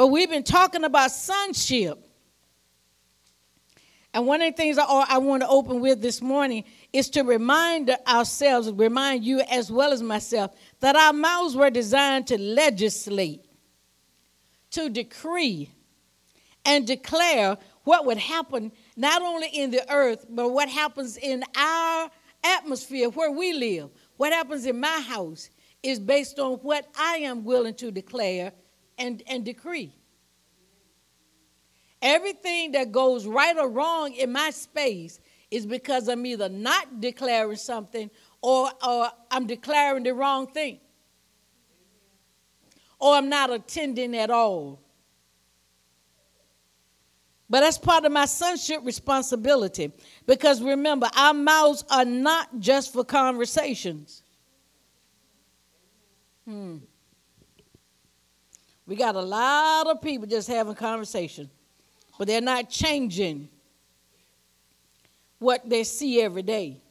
But we've been talking about sonship. And one of the things I, want to open with this morning is to remind ourselves, remind you as well as myself, that our mouths were designed to legislate, to decree, and declare what would happen not only in the earth, but what happens in our atmosphere where we live. What happens in my house is based on what I am willing to declare and, and decree. Everything that goes right or wrong in my space is because I'm either not declaring something or, or I'm declaring the wrong thing. Or I'm not attending at all. But that's part of my sonship responsibility. Because remember, our mouths are not just for conversations. Hmm. We got a lot of people just having conversation, but they're not changing what they see every day.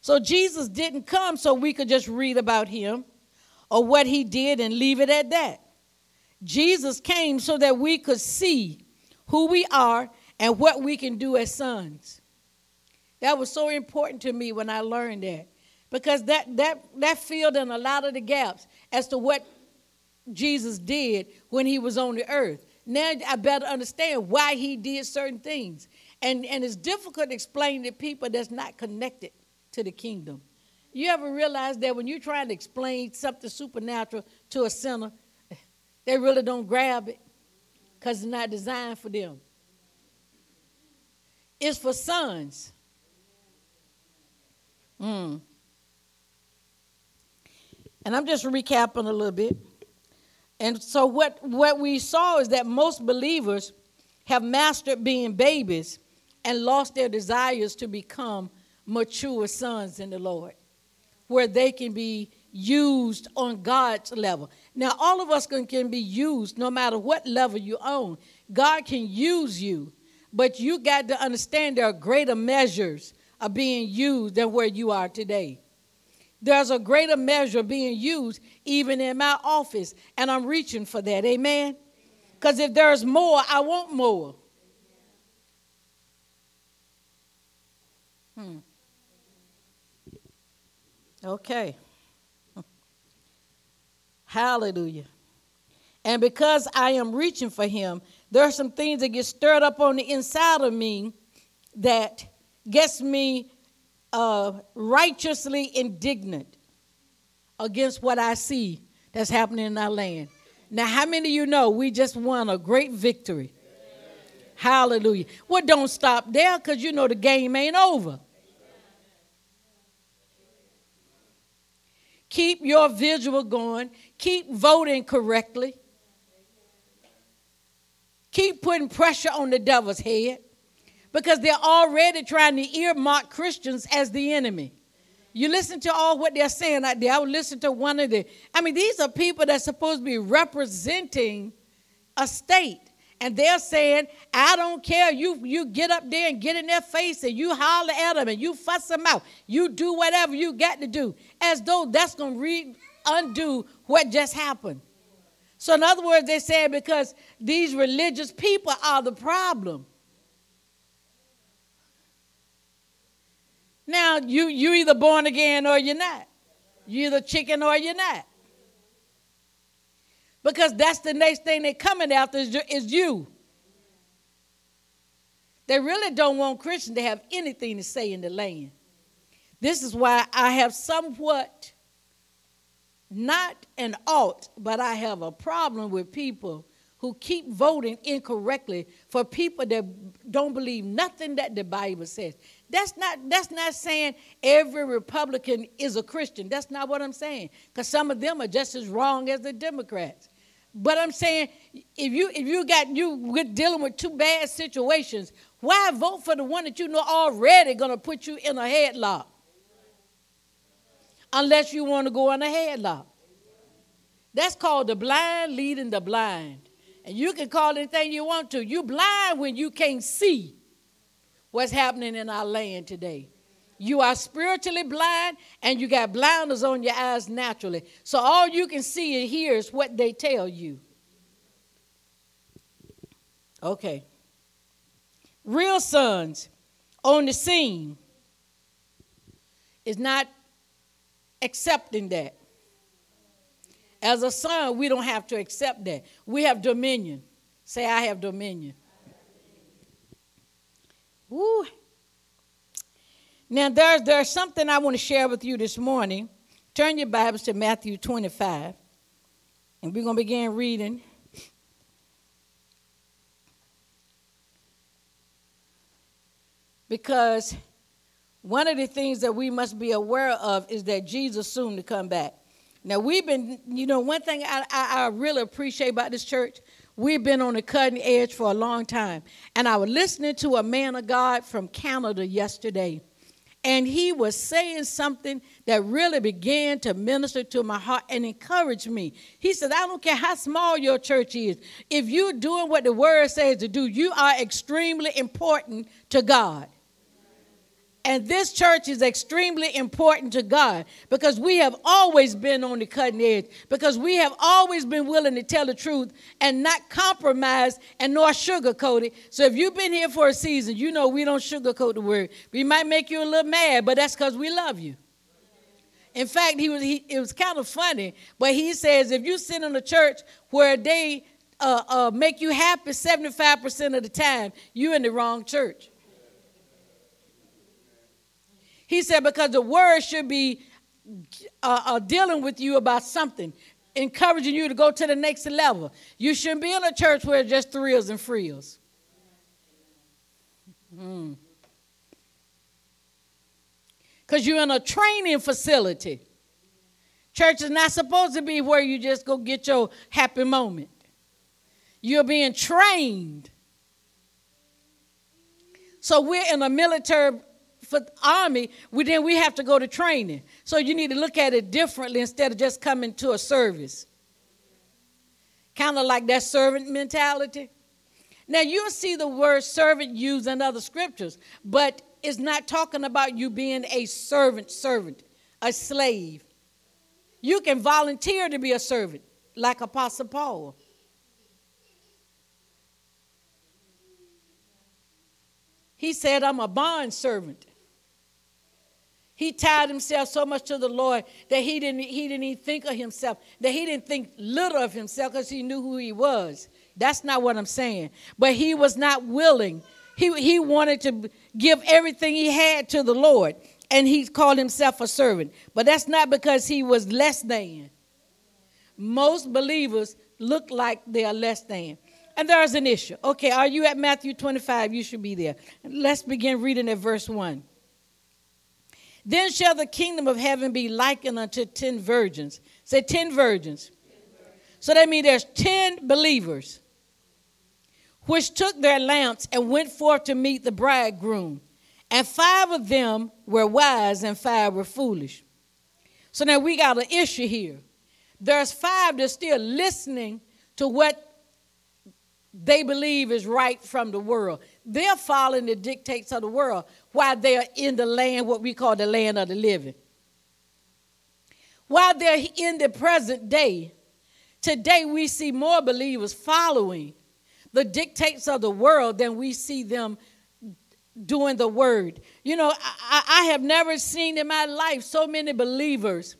So Jesus didn't come so we could just read about him or what he did and leave it at that. Jesus came so that we could see who we are and what we can do as sons. That was so important to me when I learned that. Because that that that filled in a lot of the gaps as to what Jesus did when he was on the earth. Now I better understand why he did certain things. And, and it's difficult to explain to people that's not connected to the kingdom. You ever realize that when you're trying to explain something supernatural to a sinner, they really don't grab it? because it's not designed for them. It's for sons. Mm. And I'm just recapping a little bit. And so what, what we saw is that most believers have mastered being babies and lost their desires to become mature sons in the Lord, where they can be used on God's level. Now, all of us can, can be used no matter what level you own. God can use you, but you got to understand there are greater measures of being used than where you are today. There's a greater measure being used even in my office, and I'm reaching for that. Amen? Because if there's more, I want more. Hmm. Okay. Hallelujah. And because I am reaching for him, there are some things that get stirred up on the inside of me that gets me uh, righteously indignant against what I see that's happening in our land. Now, how many of you know we just won a great victory? Hallelujah. Well, don't stop there because you know the game ain't over. Keep your visual going. Keep voting correctly. Keep putting pressure on the devil's head because they're already trying to earmark Christians as the enemy. You listen to all what they're saying out there. I would listen to one of the, I mean, these are people that's supposed to be representing a state. And they're saying, I don't care. You, you get up there and get in their face and you holler at them and you fuss them out. You do whatever you got to do, as though that's going to re- undo what just happened. So, in other words, they said because these religious people are the problem. Now, you you either born again or you're not. You either chicken or you're not. Because that's the next thing they're coming after is, is you. They really don't want Christians to have anything to say in the land. This is why I have somewhat not an ought, but I have a problem with people who keep voting incorrectly for people that don't believe nothing that the Bible says. That's not that's not saying every Republican is a Christian. That's not what I'm saying. Because some of them are just as wrong as the Democrats. But I'm saying if you if you got you dealing with two bad situations, why vote for the one that you know already gonna put you in a headlock? unless you want to go in a headlock. That's called the blind leading the blind. And you can call anything you want to. You blind when you can't see what's happening in our land today. You are spiritually blind and you got blinders on your eyes naturally. So all you can see and hear is what they tell you. Okay. Real sons on the scene is not accepting that. As a son, we don't have to accept that. We have dominion. Say, I have dominion. Woo. Now, there's, there's something I want to share with you this morning. Turn your Bibles to Matthew 25, and we're going to begin reading. Because one of the things that we must be aware of is that Jesus soon to come back. Now we've been, you know, one thing I, I, I, really appreciate about this church, we've been on the cutting edge for a long time. And I was listening to a man of God from Canada yesterday, and he was saying something that really began to minister to my heart and encourage me. He said, I don't care how small your church is, if you're doing what the word says to do, you are extremely important to God. And this church is extremely important to God because we have always been on the cutting edge, because we have always been willing to tell the truth and not compromise and nor sugarcoat it. So if you've been here for a season, you know we don't sugarcoat the word. We might make you a little mad, but that's because we love you. In fact, he was, he, it was kind of funny, but he says if you sit in a church where they uh, uh, make you happy 75% of the time, you're in the wrong church. He said, because the word should be uh, uh, dealing with you about something, encouraging you to go to the next level. You shouldn't be in a church where it's just thrills and frills. Because mm. you're in a training facility. Church is not supposed to be where you just go get your happy moment. You're being trained. So we're in a military for army, we then we have to go to training. So you need to look at it differently instead of just coming to a service. Kind of like that servant mentality. Now you'll see the word servant used in other scriptures, but it's not talking about you being a servant, servant, a slave. You can volunteer to be a servant, like Apostle Paul. He said, I'm a bond servant. He tied himself so much to the Lord that he didn't, he didn't even think of himself, that he didn't think little of himself because he knew who he was. That's not what I'm saying. But he was not willing. He, he wanted to give everything he had to the Lord, and he called himself a servant. But that's not because he was less than. Most believers look like they are less than. And there's an issue. Okay, are you at Matthew 25? You should be there. Let's begin reading at verse 1. Then shall the kingdom of heaven be likened unto ten virgins. Say ten virgins. So that means there's ten believers which took their lamps and went forth to meet the bridegroom. And five of them were wise and five were foolish. So now we got an issue here. There's five that's still listening to what they believe is right from the world. They're following the dictates of the world while they're in the land, what we call the land of the living. While they're in the present day, today we see more believers following the dictates of the world than we see them doing the word. You know, I, I have never seen in my life so many believers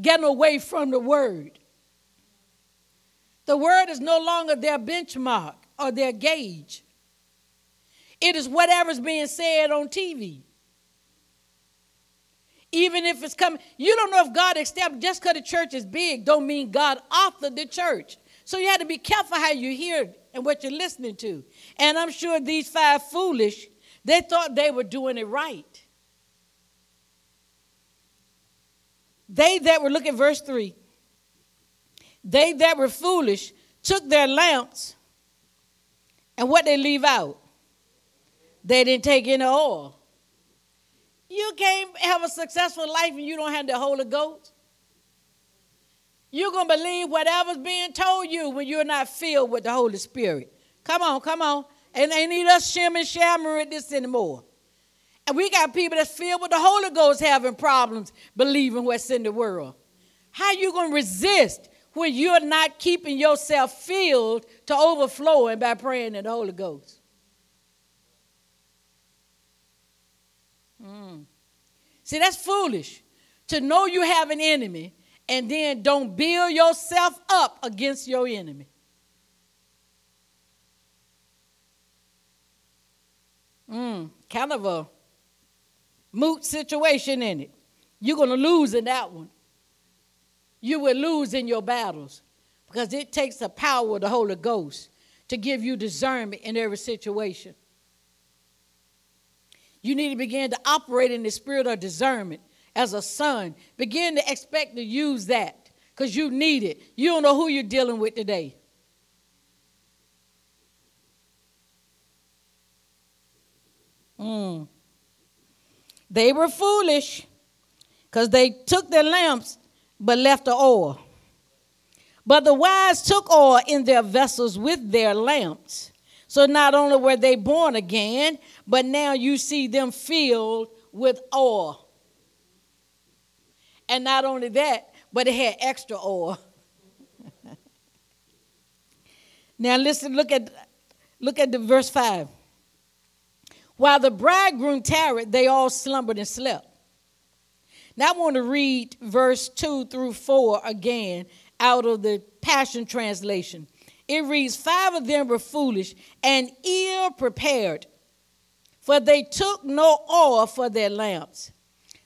getting away from the word. The word is no longer their benchmark or their gauge. It is whatever's being said on TV. Even if it's coming, you don't know if God established just because the church is big, don't mean God authored the church. So you have to be careful how you hear and what you're listening to. And I'm sure these five foolish, they thought they were doing it right. They that were, look at verse 3. They that were foolish took their lamps, and what they leave out? They didn't take any oil. You can't have a successful life and you don't have the Holy Ghost. You're going to believe whatever's being told you when you're not filled with the Holy Spirit. Come on, come on. And they need us shim and shammer with this anymore. And we got people that's filled with the Holy Ghost having problems believing what's in the world. How you going to resist when you're not keeping yourself filled to overflowing by praying in the Holy Ghost. Mm. See, that's foolish to know you have an enemy and then don't build yourself up against your enemy. Mm, kind of a moot situation in it. You're going to lose in that one. You will lose in your battles because it takes the power of the Holy Ghost to give you discernment in every situation. You need to begin to operate in the spirit of discernment as a son. Begin to expect to use that because you need it. You don't know who you're dealing with today. Mm. They were foolish because they took their lamps but left the oil. But the wise took oil in their vessels with their lamps. So not only were they born again, but now you see them filled with oil. And not only that, but it had extra oil. now listen, look at look at the verse 5. While the bridegroom tarried, they all slumbered and slept. Now I want to read verse 2 through 4 again out of the Passion Translation. It reads Five of them were foolish and ill prepared, for they took no oil for their lamps.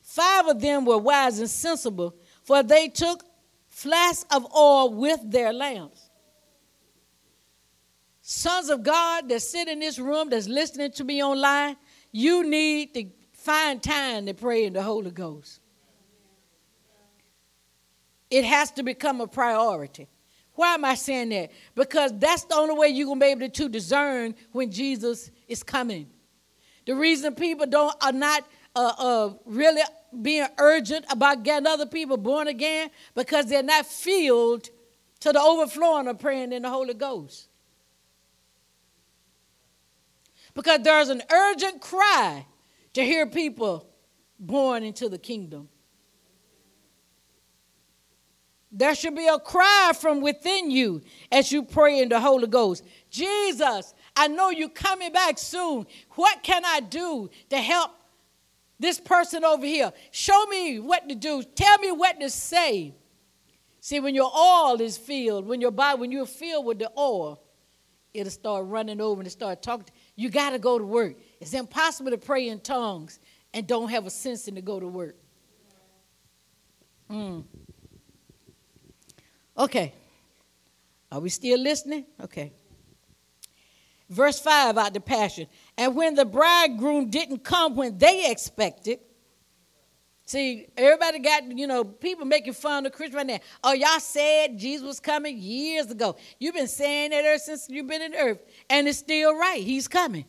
Five of them were wise and sensible, for they took flasks of oil with their lamps sons of God that sit in this room that's listening to me online, you need to find time to pray in the Holy Ghost. It has to become a priority. Why am I saying that? Because that's the only way you're going to be able to discern when Jesus is coming. The reason people don't are not uh, uh, really being urgent about getting other people born again because they're not filled to the overflowing of praying in the Holy Ghost because there's an urgent cry to hear people born into the kingdom. There should be a cry from within you as you pray in the Holy Ghost. Jesus, I know you're coming back soon. What can I do to help this person over here? Show me what to do. Tell me what to say. See, when your oil is filled, when your body, when you're filled with the oil, it'll start running over and start talking. You got to go to work. It's impossible to pray in tongues and don't have a sense to go to work. Mm. Okay. Are we still listening? Okay. Verse 5 out the Passion. And when the bridegroom didn't come when they expected, See, everybody got, you know, people making fun of Christians right now. Oh, y'all said Jesus was coming years ago. You've been saying that ever since you've been in earth. And it's still right. He's coming.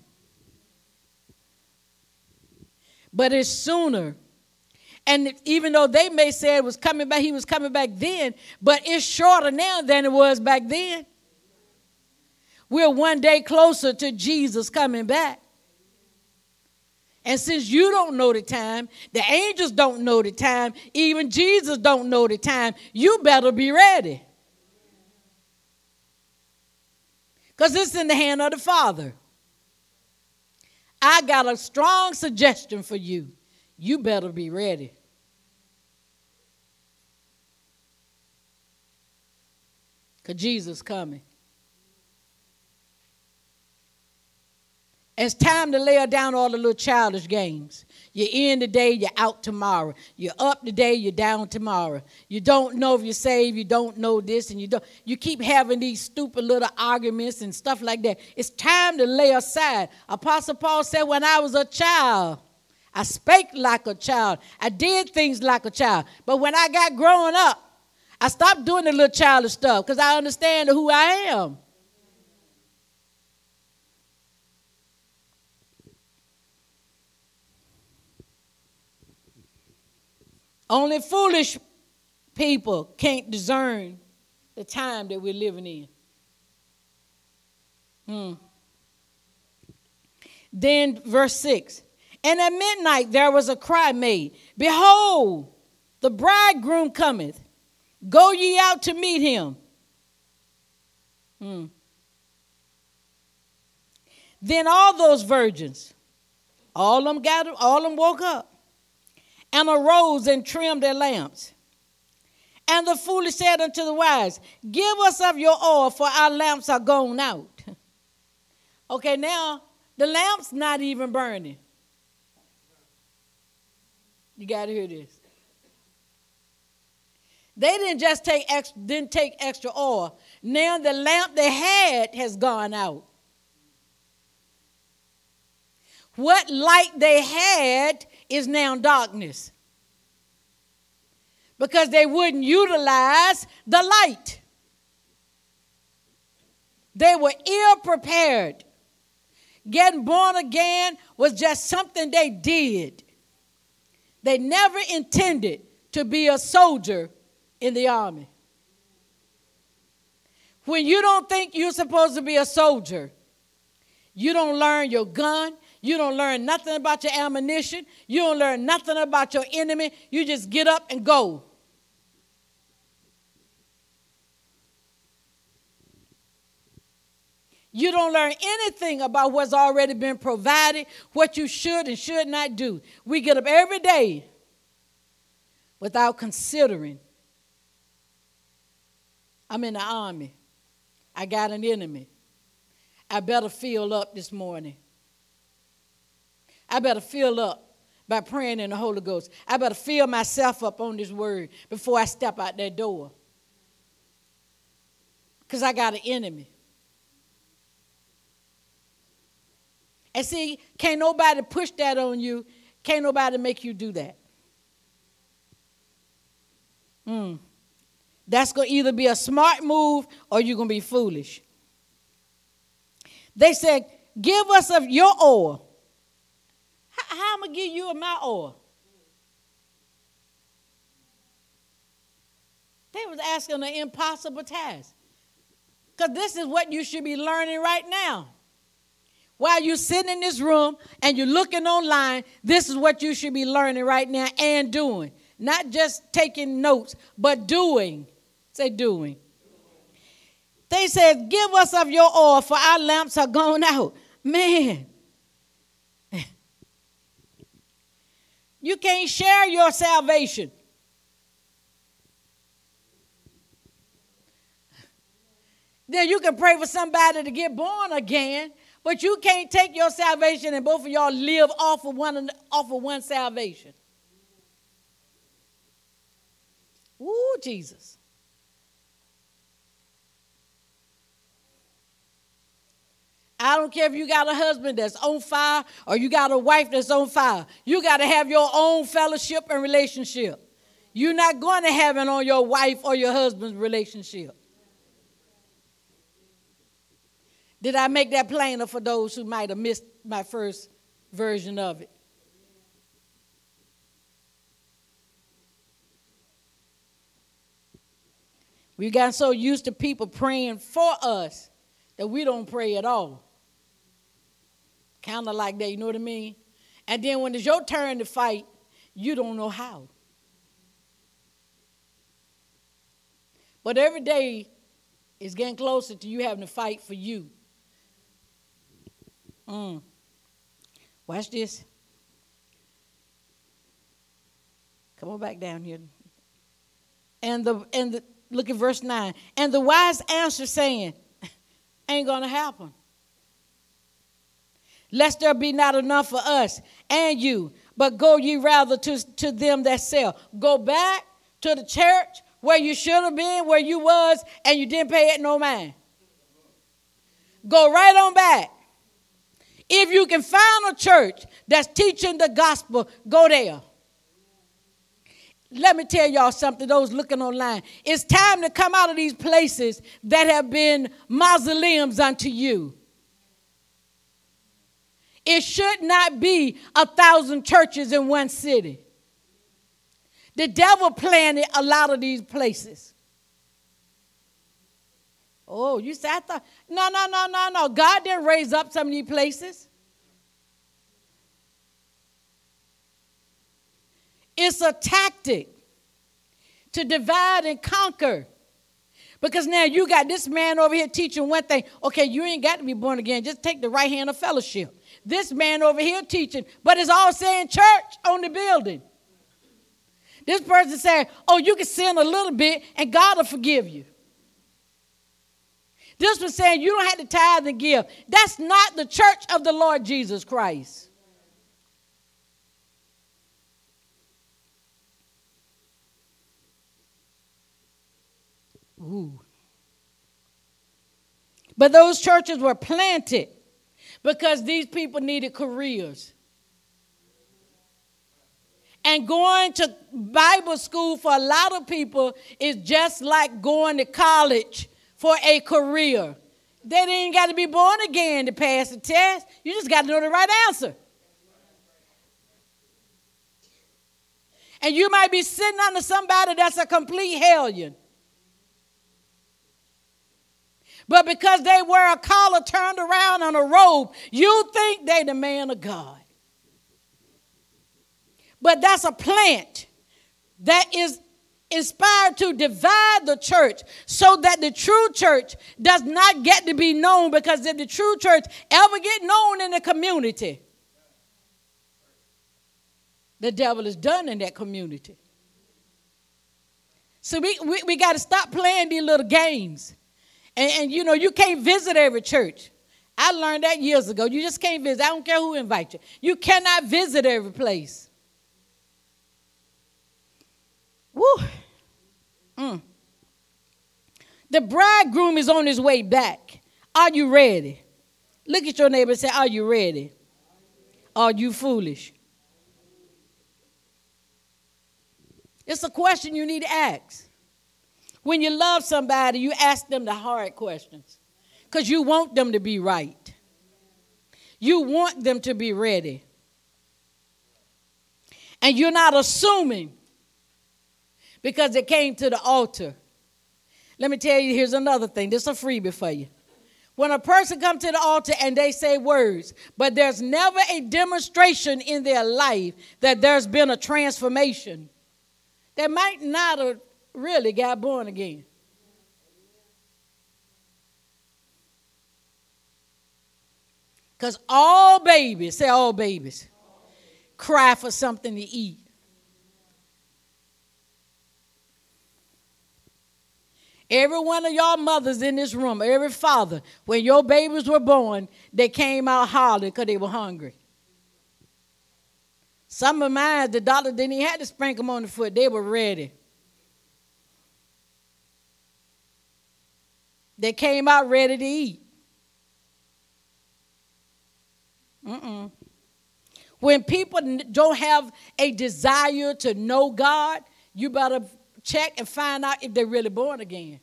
But it's sooner. And even though they may say it was coming back, he was coming back then, but it's shorter now than it was back then. We're one day closer to Jesus coming back. And since you don't know the time, the angels don't know the time, even Jesus don't know the time, you better be ready. Because it's in the hand of the Father. I got a strong suggestion for you. You better be ready. Because Jesus coming. It's time to lay down all the little childish games. You're in today, you're out tomorrow. You're up today, you're down tomorrow. You don't know if you're saved, you don't know this, and you don't. You keep having these stupid little arguments and stuff like that. It's time to lay aside. Apostle Paul said, When I was a child, I spake like a child. I did things like a child. But when I got growing up, I stopped doing the little childish stuff because I understand who I am. Only foolish people can't discern the time that we're living in. Hmm. Then, verse 6 And at midnight there was a cry made Behold, the bridegroom cometh. Go ye out to meet him. Hmm. Then all those virgins, all of them gathered, all them woke up and arose and trimmed their lamps. And the foolish said unto the wise, Give us of your oil, for our lamps are gone out. okay, now the lamp's not even burning. You got to hear this. They didn't just take ex, didn't take extra oil. Now the lamp they had has gone out. What light they had is now darkness. Because they wouldn't utilize the light. They were ill prepared. Getting born again was just something they did. They never intended to be a soldier in the army. When you don't think you're supposed to be a soldier, you don't learn your gun, you don't learn nothing about your ammunition, you don't learn nothing about your enemy, you just get up and go. You don't learn anything about what's already been provided, what you should and should not do. We get up every day without considering I'm in the army. I got an enemy. I better fill up this morning. I better fill up by praying in the Holy Ghost. I better fill myself up on this word before I step out that door. Because I got an enemy. And see, can't nobody push that on you. Can't nobody make you do that. Hmm. That's going to either be a smart move or you're going to be foolish. They said, Give us of your oil. How, how am I going to give you of my oil? They was asking an impossible task. Because this is what you should be learning right now. While you're sitting in this room and you're looking online, this is what you should be learning right now and doing. Not just taking notes, but doing. Say doing. They said, Give us of your oil, for our lamps are gone out. Man. You can't share your salvation. Then you can pray for somebody to get born again, but you can't take your salvation and both of y'all live off of one off of one salvation. Ooh, Jesus. I don't care if you got a husband that's on fire or you got a wife that's on fire. You got to have your own fellowship and relationship. You're not going to heaven on your wife or your husband's relationship. Did I make that plainer for those who might have missed my first version of it? We got so used to people praying for us that we don't pray at all. Kind of like that, you know what I mean? And then when it's your turn to fight, you don't know how. But every day is getting closer to you having to fight for you. Mm. Watch this. Come on back down here. And the and the look at verse 9. And the wise answer saying, Ain't gonna happen lest there be not enough for us and you. But go ye rather to, to them that sell. Go back to the church where you should have been, where you was, and you didn't pay it no mind. Go right on back. If you can find a church that's teaching the gospel, go there. Let me tell y'all something, those looking online. It's time to come out of these places that have been mausoleums unto you. It should not be a thousand churches in one city. The devil planted a lot of these places. Oh, you said I thought no, no, no, no, no. God didn't raise up some of these places. It's a tactic to divide and conquer. Because now you got this man over here teaching one thing. Okay, you ain't got to be born again. Just take the right hand of fellowship. This man over here teaching, but it's all saying church on the building. This person saying, oh, you can sin a little bit and God will forgive you. This was saying you don't have to tithe and give. That's not the church of the Lord Jesus Christ. Ooh. But those churches were planted because these people needed careers. And going to Bible school for a lot of people is just like going to college for a career. They didn't got to be born again to pass the test. You just got to know the right answer. And you might be sitting under somebody that's a complete hellion. But because they wear a collar turned around on a robe, you think they the man of God. But that's a plant that is inspired to divide the church so that the true church does not get to be known because if the true church ever get known in the community the devil is done in that community so we, we, we got to stop playing these little games and, and you know, you can't visit every church. I learned that years ago. You just can't visit. I don't care who invites you. You cannot visit every place. Woo. Mm. The bridegroom is on his way back. Are you ready? Look at your neighbor and say, Are you ready? Are you foolish? It's a question you need to ask. When you love somebody, you ask them the hard questions because you want them to be right. You want them to be ready. And you're not assuming because they came to the altar. Let me tell you, here's another thing. This is a freebie for you. When a person comes to the altar and they say words, but there's never a demonstration in their life that there's been a transformation, they might not have really got born again. Because all babies, say all babies, cry for something to eat. Every one of y'all mothers in this room, every father, when your babies were born, they came out hollering because they were hungry. Some of mine, the doctor didn't even have to sprinkle them on the foot, they were ready. They came out ready to eat. Mm-mm. When people don't have a desire to know God, you better check and find out if they're really born again.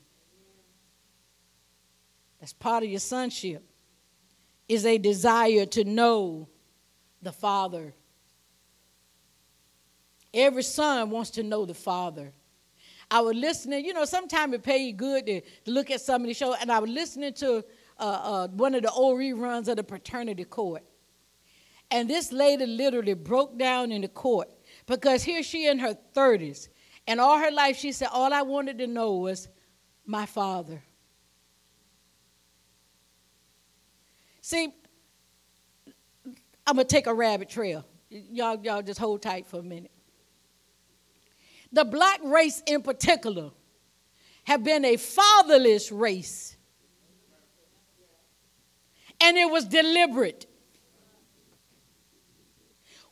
That's part of your sonship. Is a desire to know the Father. Every son wants to know the Father. I was listening, you know, sometimes it pay you good to, to look at some of the show, and I was listening to uh, uh, one of the old reruns of the paternity court. And this lady literally broke down in the court because here she in her 30s. And all her life she said, All I wanted to know was my father. See, I'm gonna take a rabbit trail. Y'all, y'all just hold tight for a minute. The black race in particular have been a fatherless race. And it was deliberate.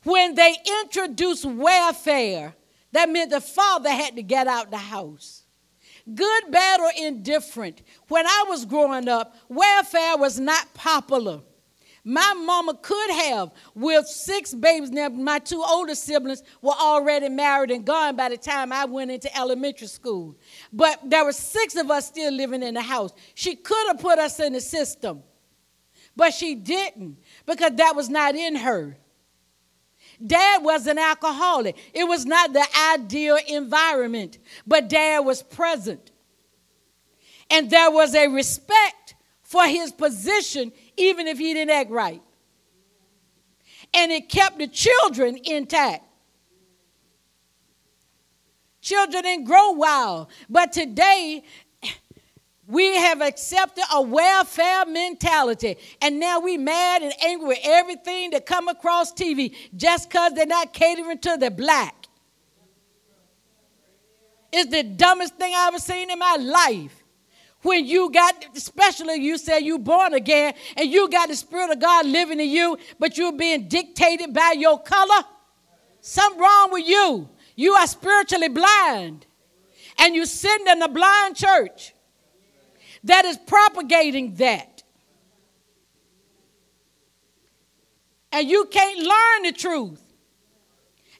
When they introduced welfare, that meant the father had to get out the house. Good, bad, or indifferent. When I was growing up, welfare was not popular. My mama could have with six babies. Now, my two older siblings were already married and gone by the time I went into elementary school. But there were six of us still living in the house. She could have put us in the system, but she didn't because that was not in her. Dad was an alcoholic. It was not the ideal environment, but dad was present. And there was a respect for his position even if he didn't act right. And it kept the children intact. Children didn't grow wild. But today, we have accepted a welfare mentality. And now we mad and angry with everything that come across TV just because they're not catering to the black. It's the dumbest thing I ever seen in my life. When you got, especially you say you born again and you got the Spirit of God living in you, but you're being dictated by your color. Something wrong with you. You are spiritually blind. And you sitting in a blind church that is propagating that. And you can't learn the truth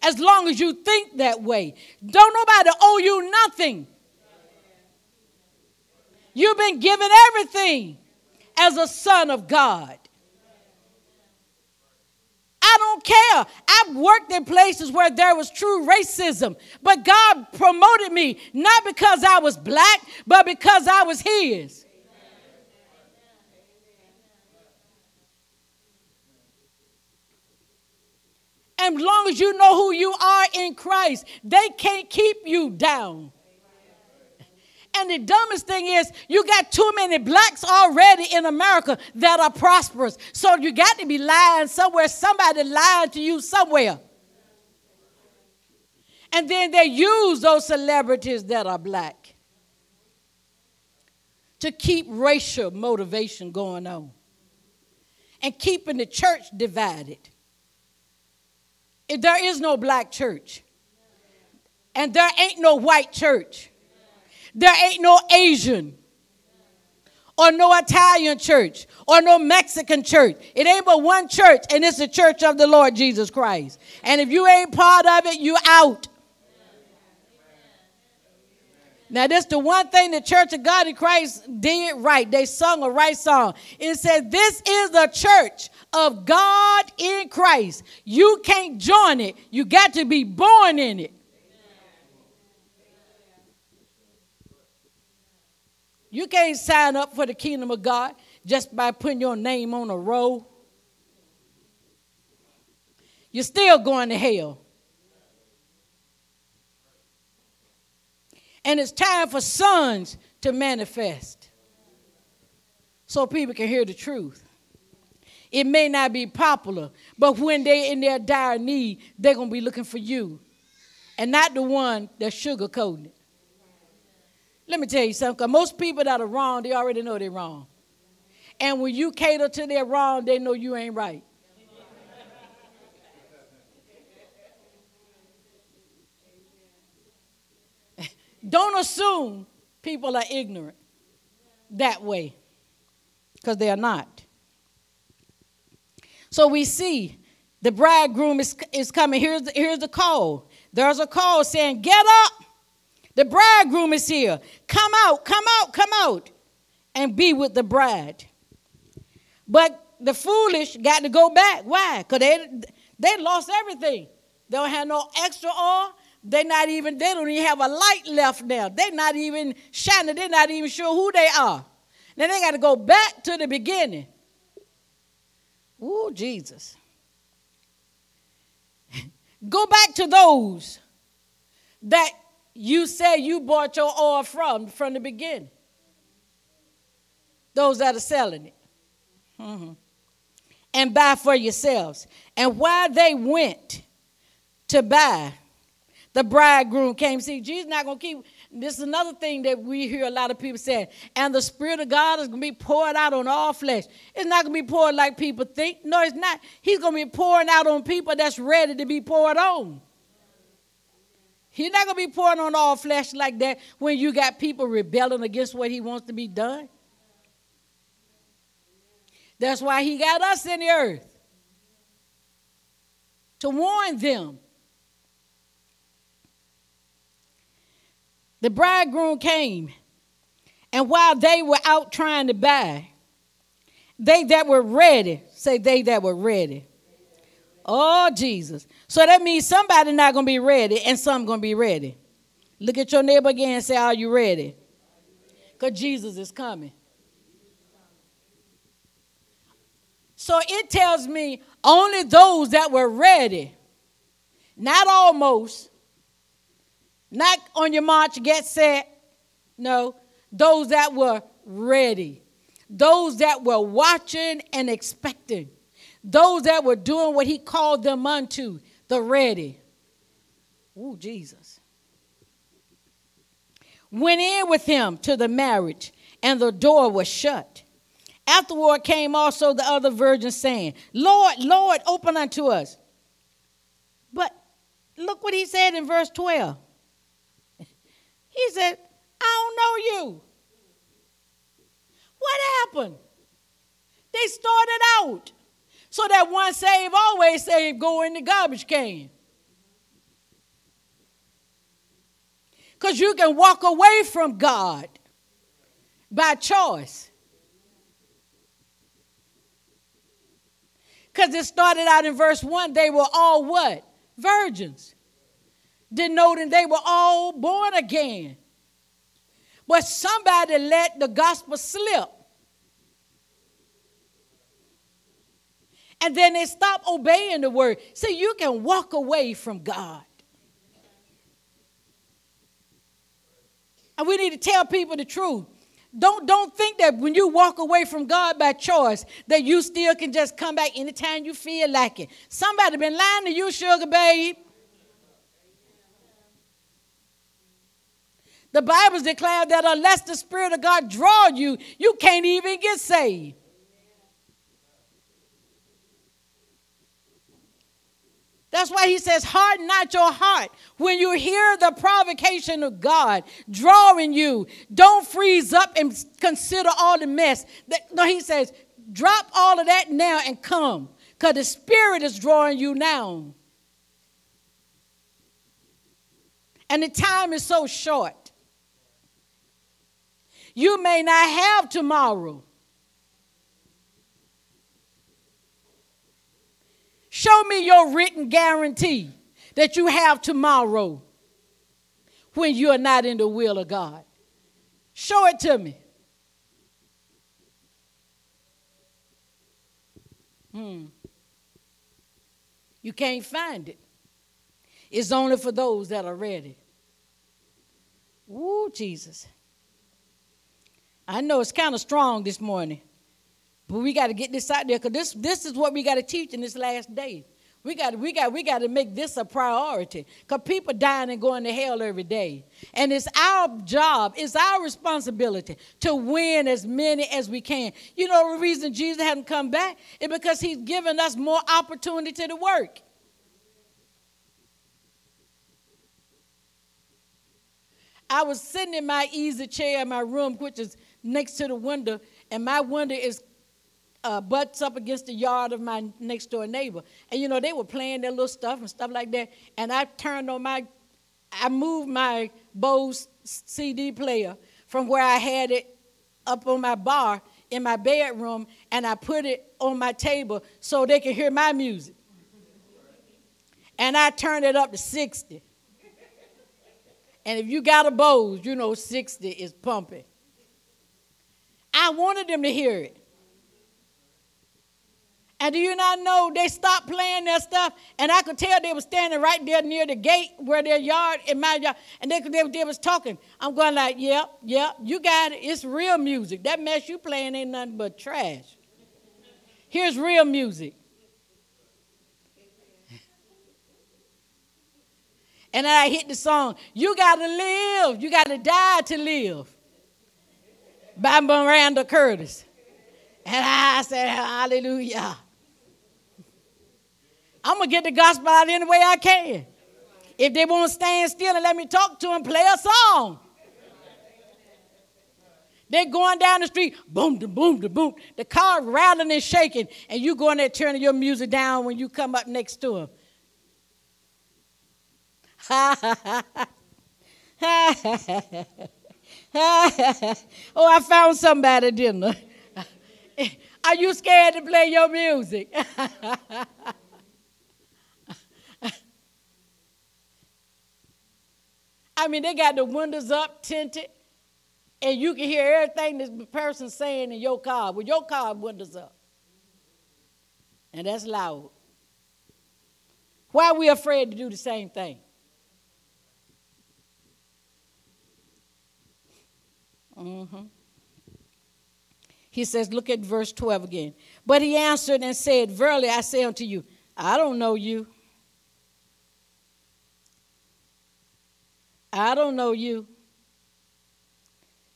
as long as you think that way. Don't nobody owe you nothing. You've been given everything as a son of God. I don't care. I've worked in places where there was true racism, but God promoted me not because I was black, but because I was His. And as long as you know who you are in Christ, they can't keep you down. And the dumbest thing is, you got too many blacks already in America that are prosperous. So you got to be lying somewhere. Somebody lying to you somewhere. And then they use those celebrities that are black to keep racial motivation going on and keeping the church divided. If There is no black church, and there ain't no white church. There ain't no Asian or no Italian church or no Mexican church. It ain't but one church, and it's the church of the Lord Jesus Christ. And if you ain't part of it, you out. Now, this the one thing the Church of God in Christ did right. They sung a right song. It said, This is the church of God in Christ. You can't join it, you got to be born in it. You can't sign up for the kingdom of God just by putting your name on a roll. You're still going to hell. And it's time for sons to manifest so people can hear the truth. It may not be popular, but when they're in their dire need, they're going to be looking for you and not the one that's sugarcoating it. Let me tell you something. Because most people that are wrong, they already know they're wrong. And when you cater to their wrong, they know you ain't right. Don't assume people are ignorant that way, because they are not. So we see the bridegroom is, is coming. Here's the, here's the call. There's a call saying, Get up the bridegroom is here. Come out, come out, come out and be with the bride. But the foolish got to go back. Why? Because they, they lost everything. They don't have no extra oil. They not even, they don't even have a light left now. They're not even shining. They're not even sure who they are. Then they got to go back to the beginning. Ooh, Jesus. go back to those that you say you bought your oil from from the beginning. Those that are selling it. Mm-hmm. And buy for yourselves. And while they went to buy, the bridegroom came. See, Jesus not to keep. This is another thing that we hear a lot of people say. And the Spirit of God is to be poured out on all flesh. It's not to be poured like people think. No, it's not. He's to be pouring out on people that's ready to be poured on. He's not going to be pouring on all flesh like that when you got people rebelling against what he wants to be done. That's why he got us in the earth to warn them. The bridegroom came, and while they were out trying to buy, they that were ready, say they that were ready. Oh, Jesus. So that means somebody not going to be ready and some going to be ready. Look at your neighbor again and say, Are you ready? Because Jesus is coming. So it tells me only those that were ready, not almost, Not on your march, get set. No, those that were ready. Those that were watching and expecting. Those that were doing what he called them unto, the ready. Ooh, Jesus. Went in with him to the marriage, and the door was shut. Afterward came also the other virgins, saying, Lord, Lord, open unto us. But look what he said in verse 12. He said, I don't know you. What happened? They started out. So that one saved, always saved, go in the garbage can. Because you can walk away from God by choice. Because it started out in verse 1, they were all what? Virgins. Denoting they were all born again. But somebody let the gospel slip. And then they stop obeying the word. So you can walk away from God. And we need to tell people the truth. Don't, don't think that when you walk away from God by choice, that you still can just come back anytime you feel like it. Somebody been lying to you, sugar babe. The Bible's declared that unless the Spirit of God draw you, you can't even get saved. That's why he says, harden not your heart. When you hear the provocation of God drawing you, don't freeze up and consider all the mess. No, he says, drop all of that now and come, because the Spirit is drawing you now. And the time is so short. You may not have tomorrow. Show me your written guarantee that you have tomorrow when you are not in the will of God. Show it to me. Hmm. You can't find it. It's only for those that are ready. Ooh, Jesus. I know it's kind of strong this morning. But we got to get this out there because this, this is what we got to teach in this last day. We got we got we got to make this a priority because people dying and going to hell every day, and it's our job, it's our responsibility to win as many as we can. You know the reason Jesus hasn't come back is because He's given us more opportunity to work. I was sitting in my easy chair in my room, which is next to the window, and my window is uh, butts up against the yard of my next door neighbor. And you know, they were playing their little stuff and stuff like that. And I turned on my, I moved my Bose CD player from where I had it up on my bar in my bedroom and I put it on my table so they could hear my music. And I turned it up to 60. And if you got a Bose, you know 60 is pumping. I wanted them to hear it. And do you not know they stopped playing their stuff? And I could tell they were standing right there near the gate where their yard, in my yard, and they, they, they was talking. I'm going like, yep, yep, you got it. It's real music. That mess you playing ain't nothing but trash. Here's real music. And I hit the song, You Gotta Live, You Gotta Die to Live by Maranda Curtis. And I said, Hallelujah. I'm going to get the gospel out any way I can. If they won't stand still and let me talk to them, play a song. They're going down the street, boom, da, boom, da, boom. The car rattling and shaking, and you going there turning your music down when you come up next to them. oh, I found somebody, didn't I? Are you scared to play your music? I mean, they got the windows up, tinted, and you can hear everything this person's saying in your car with your car windows up. And that's loud. Why are we afraid to do the same thing? Mm-hmm. He says, look at verse 12 again. But he answered and said, Verily I say unto you, I don't know you. I don't know you.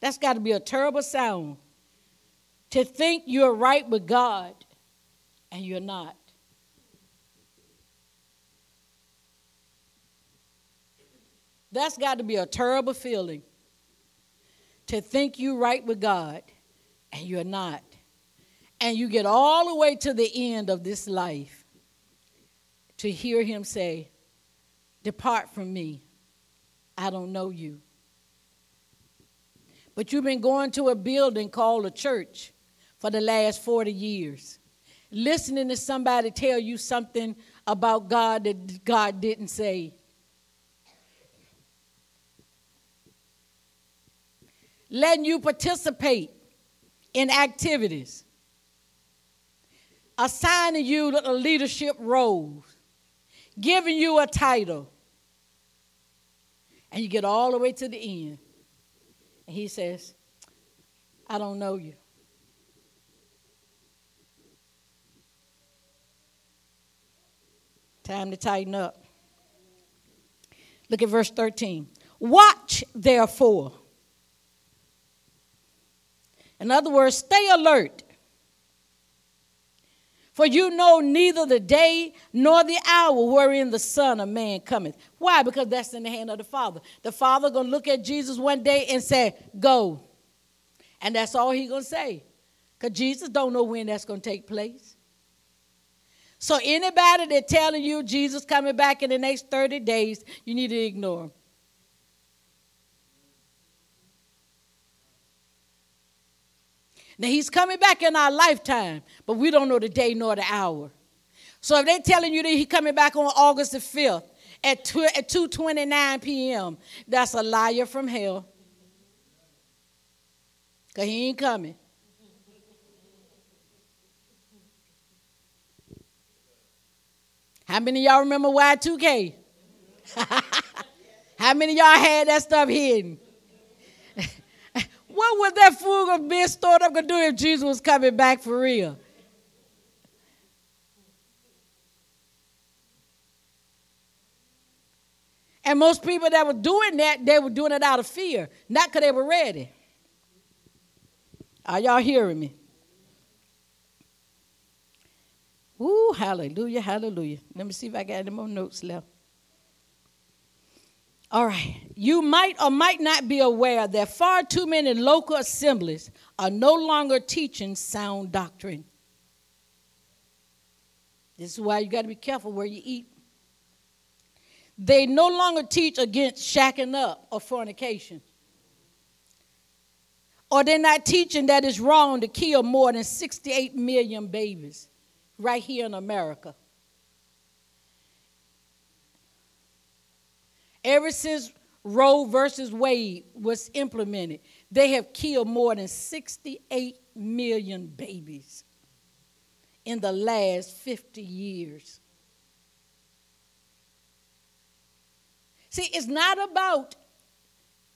That's got to be a terrible sound to think you're right with God and you're not. That's got to be a terrible feeling to think you're right with God and you're not. And you get all the way to the end of this life to hear him say, Depart from me. I don't know you. But you've been going to a building called a church for the last 40 years, listening to somebody tell you something about God that God didn't say. Letting you participate in activities, assigning you a leadership role, giving you a title, and you get all the way to the end. And he says, I don't know you. Time to tighten up. Look at verse 13. Watch, therefore. In other words, stay alert. For you know neither the day nor the hour wherein the Son of Man cometh. Why? Because that's in the hand of the Father. The Father gonna look at Jesus one day and say, "Go," and that's all he gonna say, because Jesus don't know when that's gonna take place. So anybody that telling you Jesus coming back in the next thirty days, you need to ignore him. Now he's coming back in our lifetime, but we don't know the day nor the hour. So if they're telling you that he's coming back on August the 5th at 2, at 2.29 p.m., that's a liar from hell. Because he ain't coming. How many y'all remember Y2K? How many y'all had that stuff hidden? What was that fool gonna be stored up gonna do if Jesus was coming back for real? And most people that were doing that, they were doing it out of fear, not because they were ready. Are y'all hearing me? Ooh, hallelujah, hallelujah. Let me see if I got any more notes left. All right. You might or might not be aware that far too many local assemblies are no longer teaching sound doctrine. This is why you got to be careful where you eat. They no longer teach against shacking up or fornication. Or they're not teaching that it's wrong to kill more than 68 million babies right here in America. Ever since Roe versus Wade was implemented, they have killed more than 68 million babies in the last 50 years. See, it's not about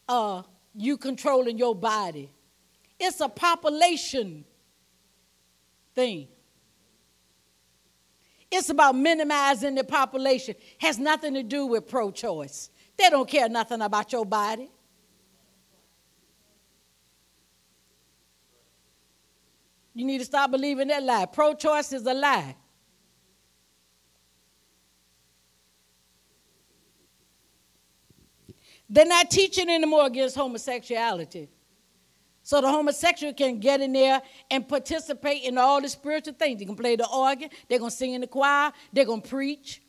uh, you controlling your body, it's a population thing. It's about minimizing the population. Has nothing to do with pro-choice. They don't care nothing about your body. You need to stop believing that lie. Pro choice is a lie. They're not teaching anymore against homosexuality. So the homosexual can get in there and participate in all the spiritual things. They can play the organ, they're going to sing in the choir, they're going to preach.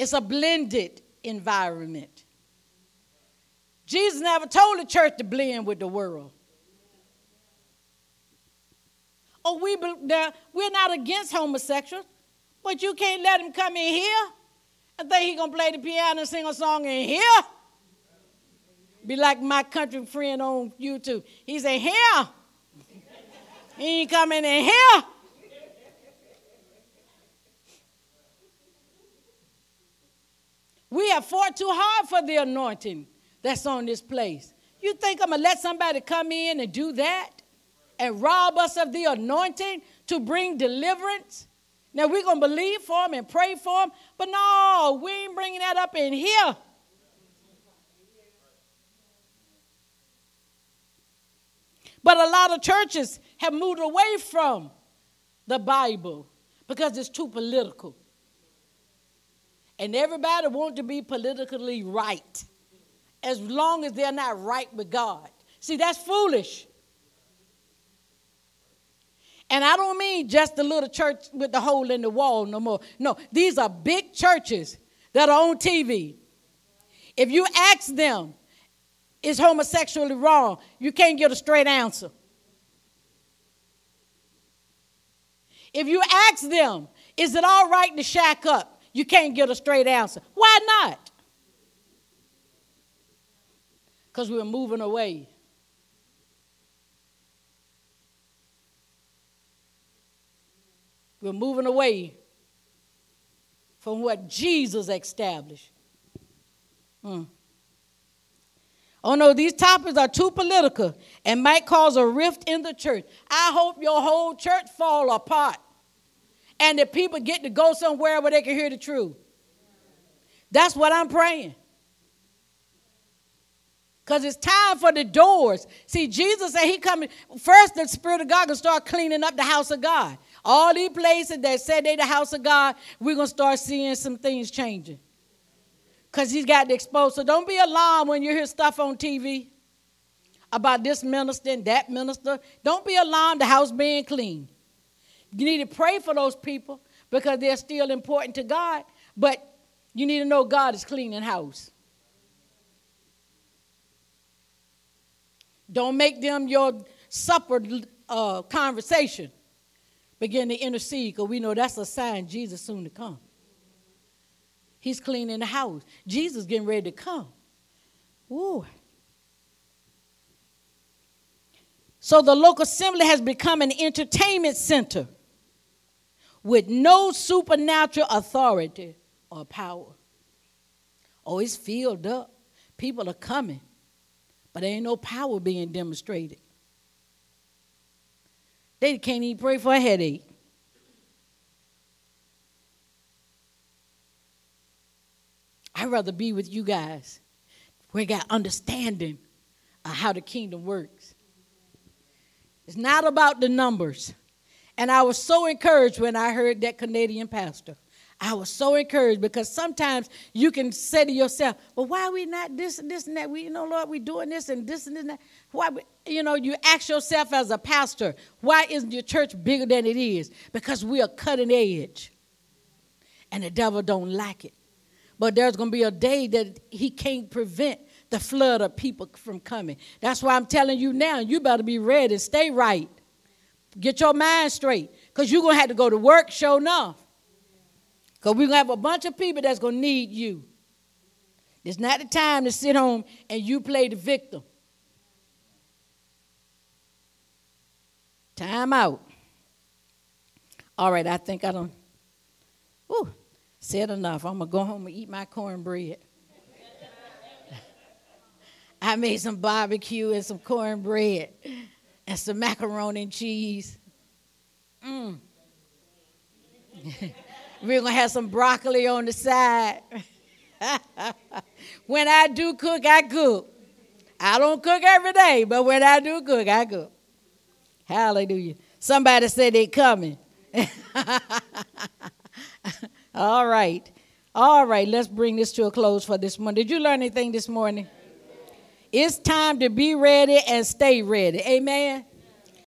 It's a blended environment. Jesus never told the church to blend with the world. Oh, we, we're not against homosexuals, but you can't let him come in here and think he's going to play the piano and sing a song in here. Be like my country friend on YouTube. He's in here. He ain't coming in here. We have fought too hard for the anointing that's on this place. You think I'm going to let somebody come in and do that and rob us of the anointing to bring deliverance? Now we're going to believe for them and pray for them, but no, we ain't bringing that up in here. But a lot of churches have moved away from the Bible because it's too political. And everybody wants to be politically right as long as they're not right with God. See, that's foolish. And I don't mean just the little church with the hole in the wall no more. No, these are big churches that are on TV. If you ask them, is homosexuality wrong? You can't get a straight answer. If you ask them, is it all right to shack up? You can't get a straight answer. Why not? Because we're moving away. We're moving away from what Jesus established. Hmm. Oh no, these topics are too political and might cause a rift in the church. I hope your whole church fall apart and that people get to go somewhere where they can hear the truth. That's what I'm praying. Because it's time for the doors. See, Jesus said he coming. First, the Spirit of God gonna start cleaning up the house of God. All these places that said they the house of God, we're gonna start seeing some things changing because he's got to expose. So don't be alarmed when you hear stuff on TV about this minister and that minister. Don't be alarmed the house being clean. You need to pray for those people because they're still important to God, but you need to know God is cleaning house. Don't make them your supper uh, conversation. Begin to intercede because we know that's a sign Jesus soon to come. He's cleaning the house. Jesus getting ready to come. Ooh. So the local assembly has become an entertainment center with no supernatural authority or power. Oh, it's filled up. People are coming, but there ain't no power being demonstrated. They can't even pray for a headache. I'd rather be with you guys. We got understanding of how the kingdom works. It's not about the numbers. And I was so encouraged when I heard that Canadian pastor. I was so encouraged because sometimes you can say to yourself, well, why are we not this and this and that? We, you know, Lord, we're doing this and this and this and that. Why, you know, you ask yourself as a pastor, why isn't your church bigger than it is? Because we are cutting edge. And the devil don't like it. But there's going to be a day that he can't prevent the flood of people from coming. That's why I'm telling you now, you better be ready. Stay right. Get your mind straight. Because you're going to have to go to work, show enough. Because we're going to have a bunch of people that's going to need you. It's not the time to sit home and you play the victim. Time out. All right, I think I don't. Ooh, Said enough. I'm going to go home and eat my cornbread. I made some barbecue and some cornbread and some macaroni and cheese. Mm. We're going to have some broccoli on the side. when I do cook, I cook. I don't cook every day, but when I do cook, I cook. Hallelujah. Somebody said they're coming. All right. All right, let's bring this to a close for this morning. Did you learn anything this morning? It's time to be ready and stay ready. Amen.